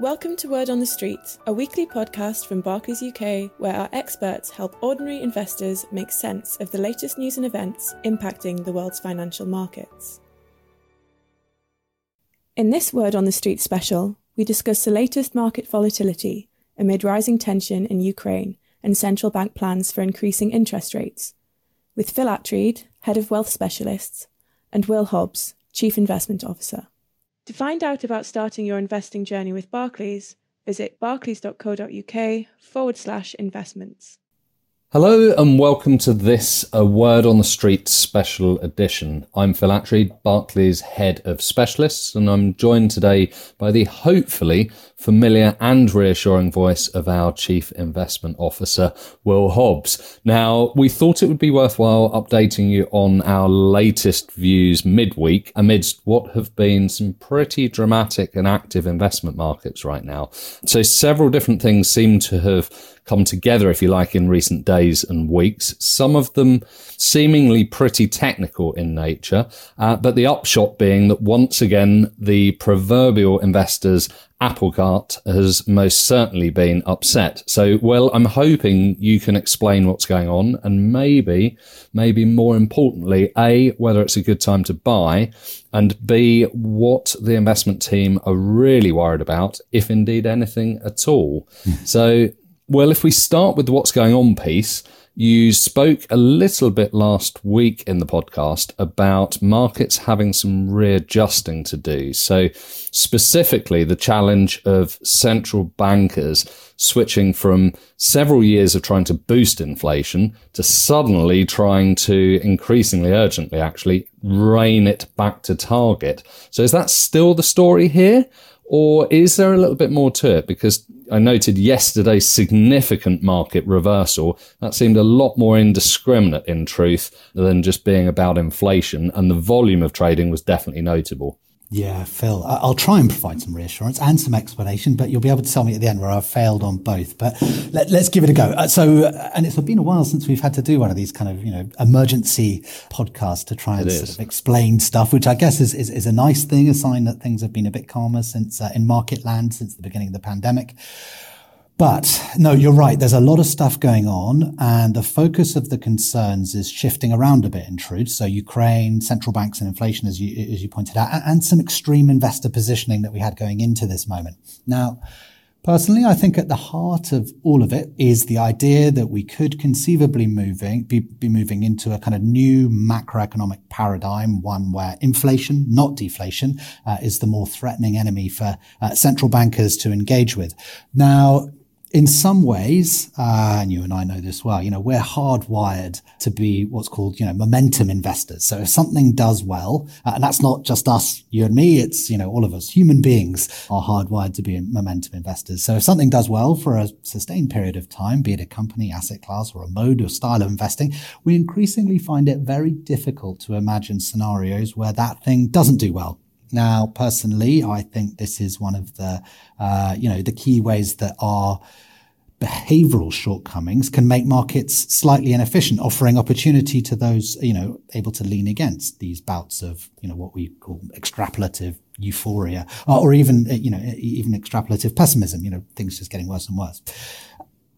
Welcome to Word on the Street, a weekly podcast from Barclays UK where our experts help ordinary investors make sense of the latest news and events impacting the world's financial markets. In this Word on the Street special, we discuss the latest market volatility amid rising tension in Ukraine and central bank plans for increasing interest rates, with Phil Attreed, Head of Wealth Specialists, and Will Hobbs, Chief Investment Officer. To find out about starting your investing journey with Barclays, visit barclays.co.uk forward slash investments. Hello and welcome to this A Word on the Street special edition. I'm Phil Attreed, Barclays Head of Specialists, and I'm joined today by the hopefully familiar and reassuring voice of our Chief Investment Officer, Will Hobbs. Now, we thought it would be worthwhile updating you on our latest views midweek amidst what have been some pretty dramatic and active investment markets right now. So several different things seem to have come together, if you like, in recent days and weeks. Some of them seemingly pretty technical in nature, uh, but the upshot being that once again, the proverbial investors apple cart has most certainly been upset. So, Will, I'm hoping you can explain what's going on and maybe, maybe more importantly, A, whether it's a good time to buy and B, what the investment team are really worried about, if indeed anything at all. Mm. So, Will, if we start with the what's going on piece, you spoke a little bit last week in the podcast about markets having some readjusting to do. So, specifically, the challenge of central bankers switching from several years of trying to boost inflation to suddenly trying to increasingly urgently actually rein it back to target. So, is that still the story here? Or is there a little bit more to it? Because I noted yesterday's significant market reversal. That seemed a lot more indiscriminate in truth than just being about inflation, and the volume of trading was definitely notable. Yeah, Phil, I'll try and provide some reassurance and some explanation, but you'll be able to tell me at the end where I've failed on both. But let, us give it a go. Uh, so, uh, and it's been a while since we've had to do one of these kind of, you know, emergency podcasts to try and sort of explain stuff, which I guess is, is, is, a nice thing, a sign that things have been a bit calmer since uh, in market land since the beginning of the pandemic. But no, you're right. There's a lot of stuff going on and the focus of the concerns is shifting around a bit in truth. So Ukraine, central banks and inflation, as you, as you pointed out, and some extreme investor positioning that we had going into this moment. Now, personally, I think at the heart of all of it is the idea that we could conceivably moving, be, be moving into a kind of new macroeconomic paradigm, one where inflation, not deflation, uh, is the more threatening enemy for uh, central bankers to engage with. Now, in some ways, uh, and you and I know this well, you know, we're hardwired to be what's called, you know, momentum investors. So if something does well, uh, and that's not just us, you and me, it's, you know, all of us, human beings are hardwired to be momentum investors. So if something does well for a sustained period of time, be it a company, asset class, or a mode or style of investing, we increasingly find it very difficult to imagine scenarios where that thing doesn't do well now, personally, I think this is one of the, uh, you know, the key ways that our behavioral shortcomings can make markets slightly inefficient, offering opportunity to those, you know, able to lean against these bouts of, you know, what we call extrapolative euphoria or even, you know, even extrapolative pessimism, you know, things just getting worse and worse.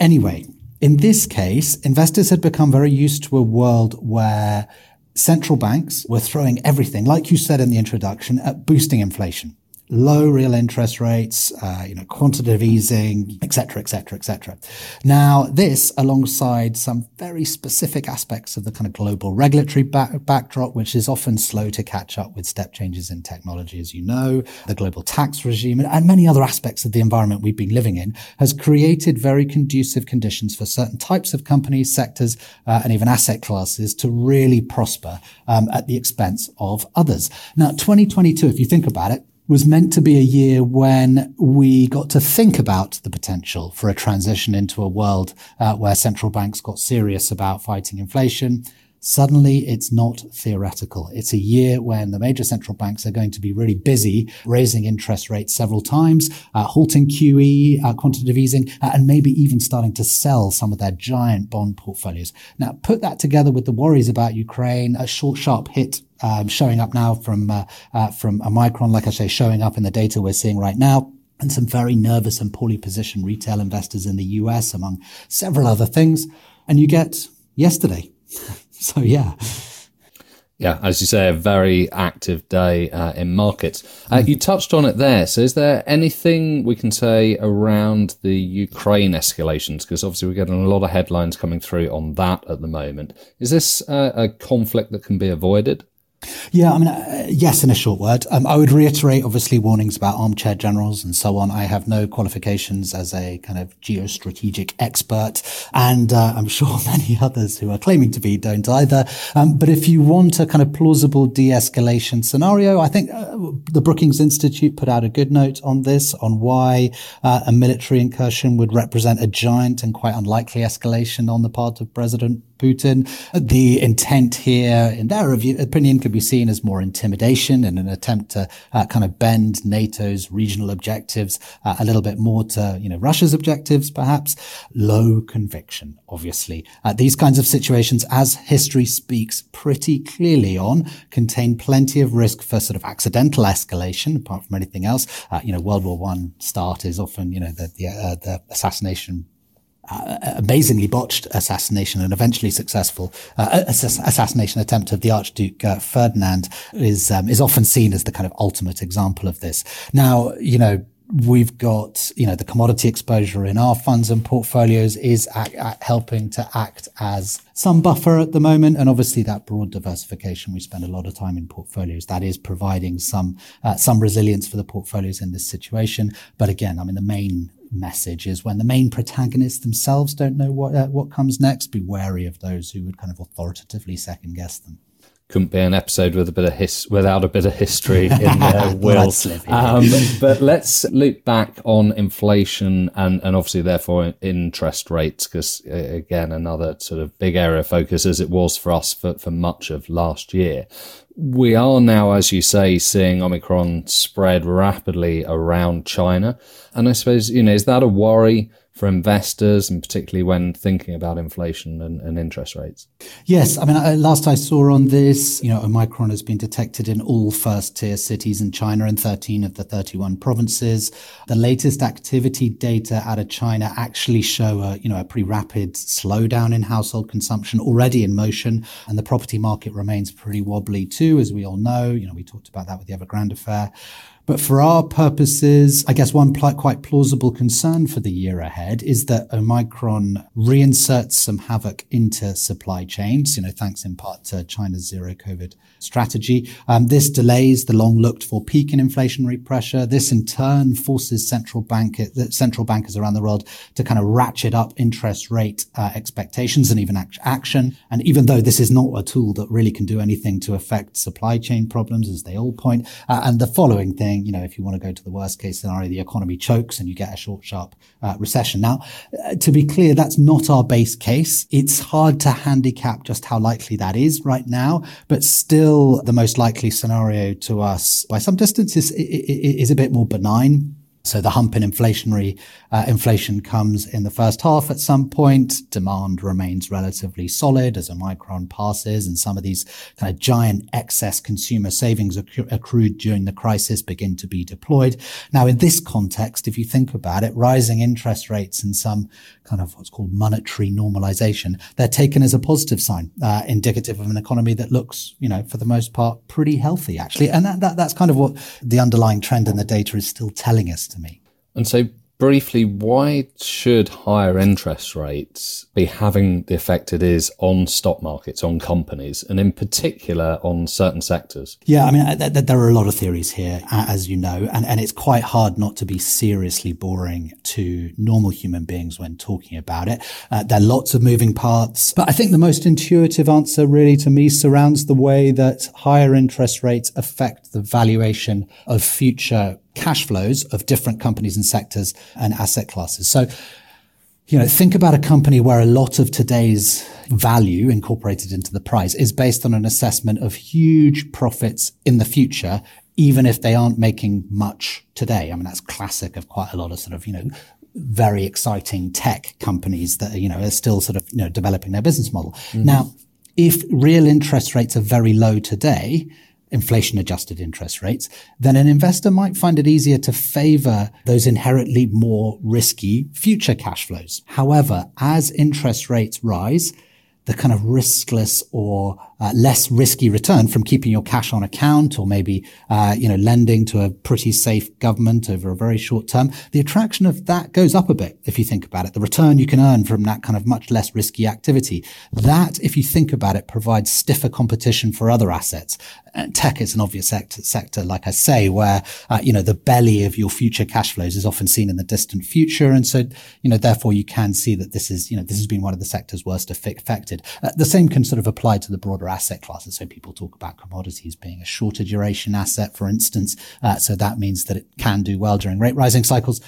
Anyway, in this case, investors had become very used to a world where central banks were throwing everything, like you said in the introduction, at boosting inflation low real interest rates, uh, you know, quantitative easing, etc., etc., etc. Now, this alongside some very specific aspects of the kind of global regulatory back- backdrop, which is often slow to catch up with step changes in technology, as you know, the global tax regime, and many other aspects of the environment we've been living in, has created very conducive conditions for certain types of companies, sectors, uh, and even asset classes to really prosper um, at the expense of others. Now, 2022, if you think about it, was meant to be a year when we got to think about the potential for a transition into a world uh, where central banks got serious about fighting inflation. Suddenly, it's not theoretical. It's a year when the major central banks are going to be really busy raising interest rates several times, uh, halting QE, uh, quantitative easing, uh, and maybe even starting to sell some of their giant bond portfolios. Now, put that together with the worries about Ukraine, a short, sharp hit um, showing up now from uh, uh, from like I say, showing up in the data we're seeing right now. and some very nervous and poorly positioned retail investors in the US, among several other things. And you get yesterday. so, yeah. Yeah, as you say, a very active day uh, in markets. Uh, you touched on it there. So, is there anything we can say around the Ukraine escalations? Because obviously, we're getting a lot of headlines coming through on that at the moment. Is this uh, a conflict that can be avoided? Yeah, I mean, uh, yes, in a short word. Um, I would reiterate, obviously, warnings about armchair generals and so on. I have no qualifications as a kind of geostrategic expert, and uh, I'm sure many others who are claiming to be don't either. Um, but if you want a kind of plausible de-escalation scenario, I think uh, the Brookings Institute put out a good note on this, on why uh, a military incursion would represent a giant and quite unlikely escalation on the part of President Putin. The intent here, in their opinion, could be seen as more intimidation and an attempt to uh, kind of bend NATO's regional objectives uh, a little bit more to, you know, Russia's objectives, perhaps. Low conviction, obviously. Uh, these kinds of situations, as history speaks pretty clearly on, contain plenty of risk for sort of accidental escalation, apart from anything else. Uh, you know, World War One start is often, you know, the, the, uh, the assassination amazingly botched assassination and eventually successful uh, assassination attempt of the Archduke uh, Ferdinand is um, is often seen as the kind of ultimate example of this. Now, you know, we've got you know the commodity exposure in our funds and portfolios is helping to act as some buffer at the moment and obviously that broad diversification we spend a lot of time in portfolios that is providing some uh, some resilience for the portfolios in this situation but again i mean the main message is when the main protagonists themselves don't know what uh, what comes next. Be wary of those who would kind of authoritatively second guess them couldn't be an episode with a bit of his without a bit of history in there, Will. um, but let's loop back on inflation and, and obviously therefore interest rates, because uh, again, another sort of big area of focus as it was for us for, for much of last year. We are now, as you say, seeing Omicron spread rapidly around China. And I suppose, you know, is that a worry? For investors and particularly when thinking about inflation and, and interest rates? Yes. I mean, I, last I saw on this, you know, Omicron has been detected in all first tier cities in China and 13 of the 31 provinces. The latest activity data out of China actually show a, you know, a pretty rapid slowdown in household consumption already in motion. And the property market remains pretty wobbly too, as we all know. You know, we talked about that with the Evergrande affair. But for our purposes, I guess one pl- quite plausible concern for the year ahead is that Omicron reinserts some havoc into supply chains, you know, thanks in part to China's zero COVID strategy. Um, this delays the long looked for peak in inflationary pressure. This in turn forces central bank, central bankers around the world to kind of ratchet up interest rate uh, expectations and even act- action. And even though this is not a tool that really can do anything to affect supply chain problems, as they all point, uh, and the following thing saying, you know, if you want to go to the worst case scenario, the economy chokes and you get a short, sharp uh, recession. Now, uh, to be clear, that's not our base case. It's hard to handicap just how likely that is right now, but still the most likely scenario to us by some distance is, is a bit more benign. So the hump in inflationary uh, inflation comes in the first half at some point. Demand remains relatively solid as Omicron passes and some of these kind of giant excess consumer savings acc- accrued during the crisis begin to be deployed. Now, in this context, if you think about it, rising interest rates and some kind of what's called monetary normalization, they're taken as a positive sign, uh, indicative of an economy that looks, you know, for the most part, pretty healthy actually. And that, that, that's kind of what the underlying trend in the data is still telling us to me. And so briefly, why should higher interest rates be having the effect it is on stock markets, on companies, and in particular on certain sectors? Yeah, I mean, th- th- there are a lot of theories here, as you know, and, and it's quite hard not to be seriously boring to normal human beings when talking about it. Uh, there are lots of moving parts, but I think the most intuitive answer really to me surrounds the way that higher interest rates affect the valuation of future cash flows of different companies and sectors and asset classes. So, you know, think about a company where a lot of today's value incorporated into the price is based on an assessment of huge profits in the future, even if they aren't making much today. I mean, that's classic of quite a lot of sort of, you know, very exciting tech companies that, you know, are still sort of, you know, developing their business model. Mm-hmm. Now, if real interest rates are very low today, inflation adjusted interest rates, then an investor might find it easier to favor those inherently more risky future cash flows. However, as interest rates rise, the kind of riskless or uh, less risky return from keeping your cash on account or maybe, uh, you know, lending to a pretty safe government over a very short term, the attraction of that goes up a bit if you think about it. The return you can earn from that kind of much less risky activity. That, if you think about it, provides stiffer competition for other assets. And tech is an obvious sector, sector like I say, where, uh, you know, the belly of your future cash flows is often seen in the distant future. And so, you know, therefore you can see that this is, you know, this has been one of the sectors worst affected. Uh, the same can sort of apply to the broader asset classes. So people talk about commodities being a shorter duration asset, for instance. Uh, so that means that it can do well during rate rising cycles.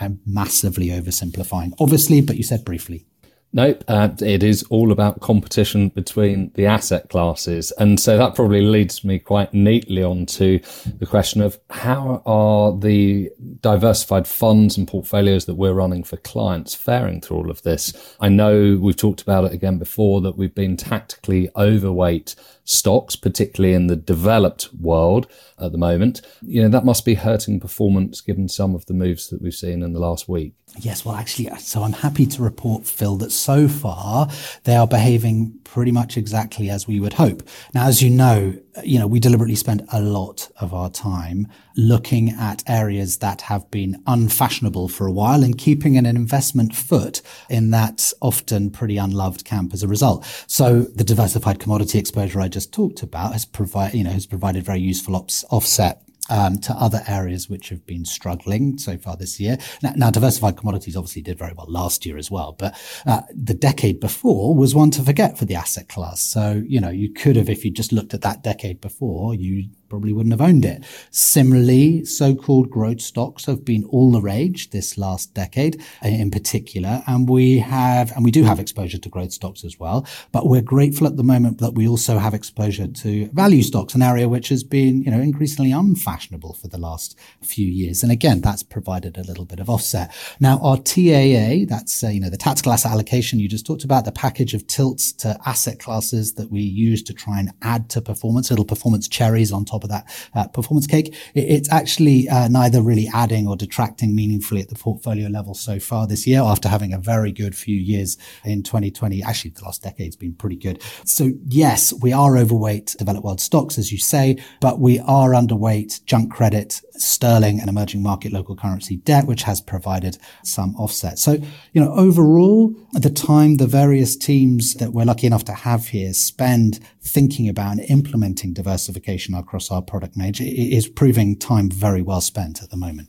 I'm massively oversimplifying, obviously, but you said briefly. Nope, uh, it is all about competition between the asset classes. And so that probably leads me quite neatly on to the question of how are the diversified funds and portfolios that we're running for clients faring through all of this? I know we've talked about it again before that we've been tactically overweight stocks, particularly in the developed world at the moment. You know, that must be hurting performance given some of the moves that we've seen in the last week. Yes, well, actually, so I'm happy to report, Phil, that so far they are behaving pretty much exactly as we would hope. Now, as you know, you know, we deliberately spend a lot of our time looking at areas that have been unfashionable for a while and keeping an investment foot in that often pretty unloved camp as a result. So the diversified commodity exposure I just talked about has provided, you know, has provided very useful ops- offset um, to other areas which have been struggling so far this year. Now, now, diversified commodities obviously did very well last year as well, but uh, the decade before was one to forget for the asset class. So, you know, you could have, if you just looked at that decade before, you probably wouldn't have owned it. Similarly, so-called growth stocks have been all the rage this last decade in particular. And we have, and we do have exposure to growth stocks as well, but we're grateful at the moment that we also have exposure to value stocks, an area which has been, you know, increasingly unfashionable for the last few years. And again, that's provided a little bit of offset. Now, our TAA, that's, uh, you know, the tactical asset allocation you just talked about, the package of tilts to asset classes that we use to try and add to performance, little performance cherries on top top of that uh, performance cake. It, it's actually uh, neither really adding or detracting meaningfully at the portfolio level so far this year after having a very good few years in 2020. Actually, the last decade's been pretty good. So yes, we are overweight developed world stocks, as you say, but we are underweight junk credit, sterling and emerging market local currency debt, which has provided some offset. So, you know, overall, the time the various teams that we're lucky enough to have here spend thinking about and implementing diversification across our product range is proving time very well spent at the moment.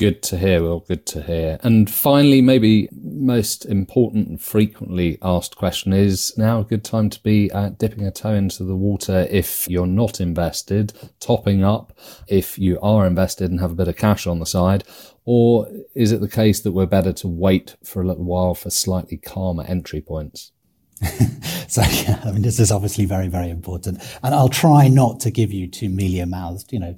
Good to hear. Well, good to hear. And finally, maybe most important and frequently asked question is now a good time to be uh, dipping a toe into the water if you're not invested, topping up if you are invested and have a bit of cash on the side, or is it the case that we're better to wait for a little while for slightly calmer entry points? so yeah, I mean, this is obviously very, very important, and I'll try not to give you too mealy mouthed, you know,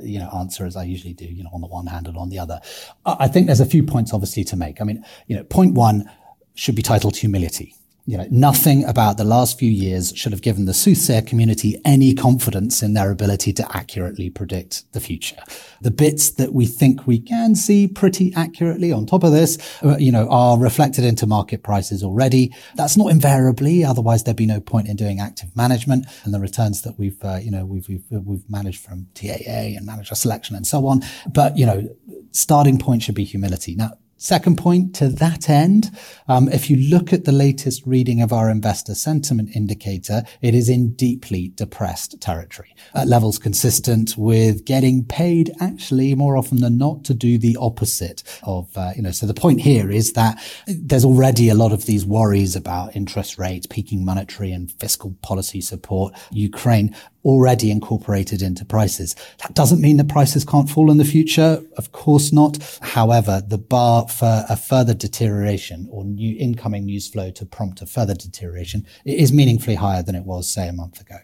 you know, answer as I usually do, you know, on the one hand and on the other. I think there's a few points obviously to make. I mean, you know, point one should be titled humility you know, nothing about the last few years should have given the soothsayer community any confidence in their ability to accurately predict the future. The bits that we think we can see pretty accurately on top of this, uh, you know, are reflected into market prices already. That's not invariably, otherwise there'd be no point in doing active management and the returns that we've, uh, you know, we've, we've, we've managed from TAA and manager selection and so on. But, you know, starting point should be humility. Now, Second point to that end, um, if you look at the latest reading of our investor sentiment indicator, it is in deeply depressed territory. At levels consistent with getting paid actually more often than not to do the opposite of, uh, you know, so the point here is that there's already a lot of these worries about interest rates, peaking monetary and fiscal policy support, Ukraine already incorporated into prices. That doesn't mean that prices can't fall in the future. Of course not. However, the bar for a further deterioration or new incoming news flow to prompt a further deterioration is meaningfully higher than it was, say, a month ago.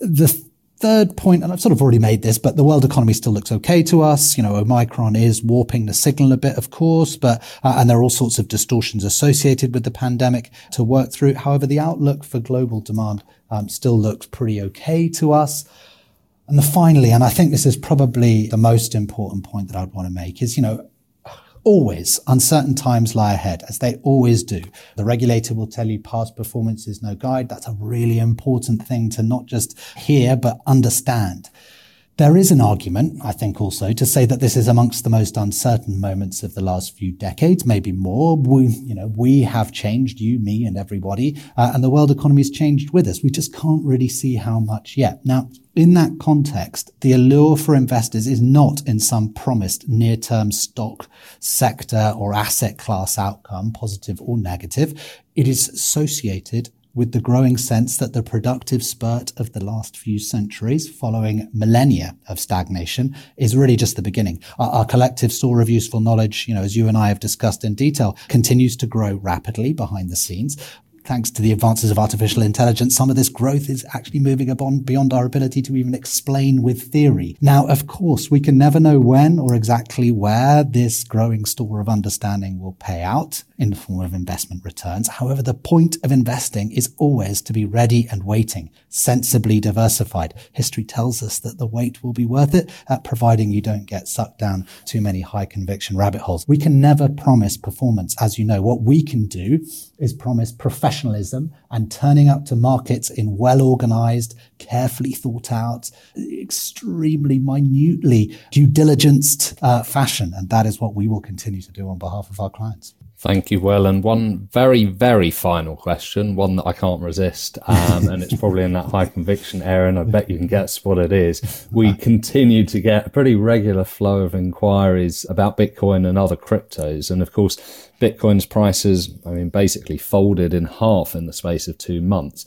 The third point, and I've sort of already made this, but the world economy still looks okay to us. You know, Omicron is warping the signal a bit, of course, but, uh, and there are all sorts of distortions associated with the pandemic to work through. However, the outlook for global demand um, still looks pretty okay to us. And the finally, and I think this is probably the most important point that I'd want to make is, you know, always uncertain times lie ahead, as they always do. The regulator will tell you past performance is no guide. That's a really important thing to not just hear, but understand. There is an argument, I think, also to say that this is amongst the most uncertain moments of the last few decades, maybe more. We, you know, we have changed, you, me, and everybody, uh, and the world economy has changed with us. We just can't really see how much yet. Now, in that context, the allure for investors is not in some promised near-term stock sector or asset class outcome, positive or negative. It is associated with the growing sense that the productive spurt of the last few centuries, following millennia of stagnation, is really just the beginning. Our, our, collective store of useful knowledge, you know, as you and I have discussed in detail, continues to grow rapidly behind the scenes thanks to the advances of artificial intelligence, some of this growth is actually moving upon beyond our ability to even explain with theory. Now, of course, we can never know when or exactly where this growing store of understanding will pay out in the form of investment returns. However, the point of investing is always to be ready and waiting, sensibly diversified. History tells us that the wait will be worth it, uh, providing you don't get sucked down too many high conviction rabbit holes. We can never promise performance. As you know, what we can do is promise and turning up to markets in well organized, carefully thought out, extremely minutely due diligenced uh, fashion. And that is what we will continue to do on behalf of our clients. Thank you, Will. And one very, very final question, one that I can't resist, um, and it's probably in that high conviction area, and I bet you can guess what it is. We continue to get a pretty regular flow of inquiries about Bitcoin and other cryptos. And of course, Bitcoin's prices, I mean, basically folded in half in the space of two months.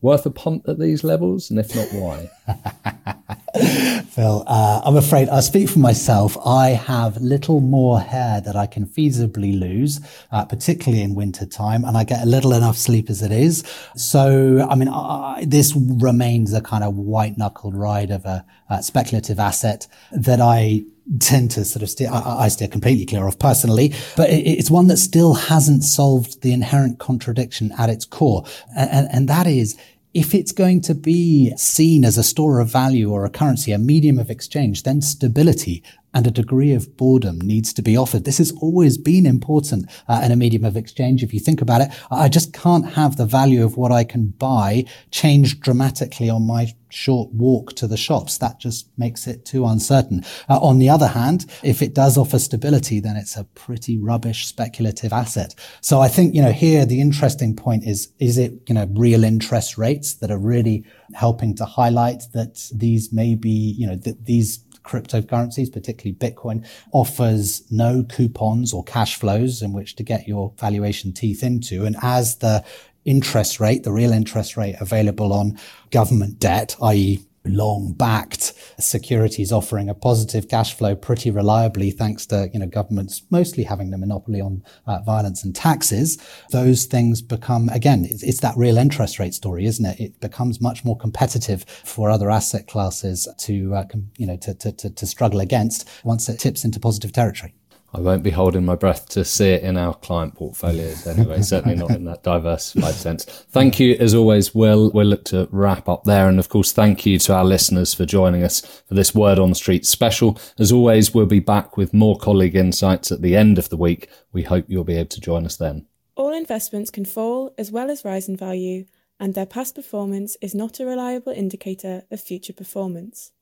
Worth a punt at these levels? And if not, why? Phil, uh, I'm afraid I speak for myself. I have little more hair that I can feasibly lose, uh, particularly in winter time, and I get a little enough sleep as it is. So, I mean, I, this remains a kind of white knuckled ride of a, a speculative asset that I tend to sort of steer, I, I, steer completely clear of personally, but it, it's one that still hasn't solved the inherent contradiction at its core. And, and that is, if it's going to be seen as a store of value or a currency, a medium of exchange, then stability and a degree of boredom needs to be offered. This has always been important uh, in a medium of exchange. If you think about it, I just can't have the value of what I can buy change dramatically on my short walk to the shops. That just makes it too uncertain. Uh, on the other hand, if it does offer stability, then it's a pretty rubbish speculative asset. So I think, you know, here the interesting point is, is it, you know, real interest rates that are really helping to highlight that these may be, you know, that these cryptocurrencies, particularly Bitcoin, offers no coupons or cash flows in which to get your valuation teeth into. And as the interest rate, the real interest rate available on government debt, i.e long backed securities offering a positive cash flow pretty reliably thanks to you know governments mostly having the monopoly on uh, violence and taxes. Those things become again it's, it's, that real interest rate story isn't it? It becomes much more competitive for other asset classes to uh, com- you know to, to, to, to struggle against once it tips into positive territory I won't be holding my breath to see it in our client portfolios anyway, certainly not in that diversified sense. Thank you, as always, Will. We'll look to wrap up there. And of course, thank you to our listeners for joining us for this Word on the Street special. As always, we'll be back with more colleague insights at the end of the week. We hope you'll be able to join us then. All investments can fall as well as rise in value, and their past performance is not a reliable indicator of future performance.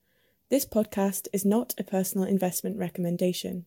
This podcast is not a personal investment recommendation.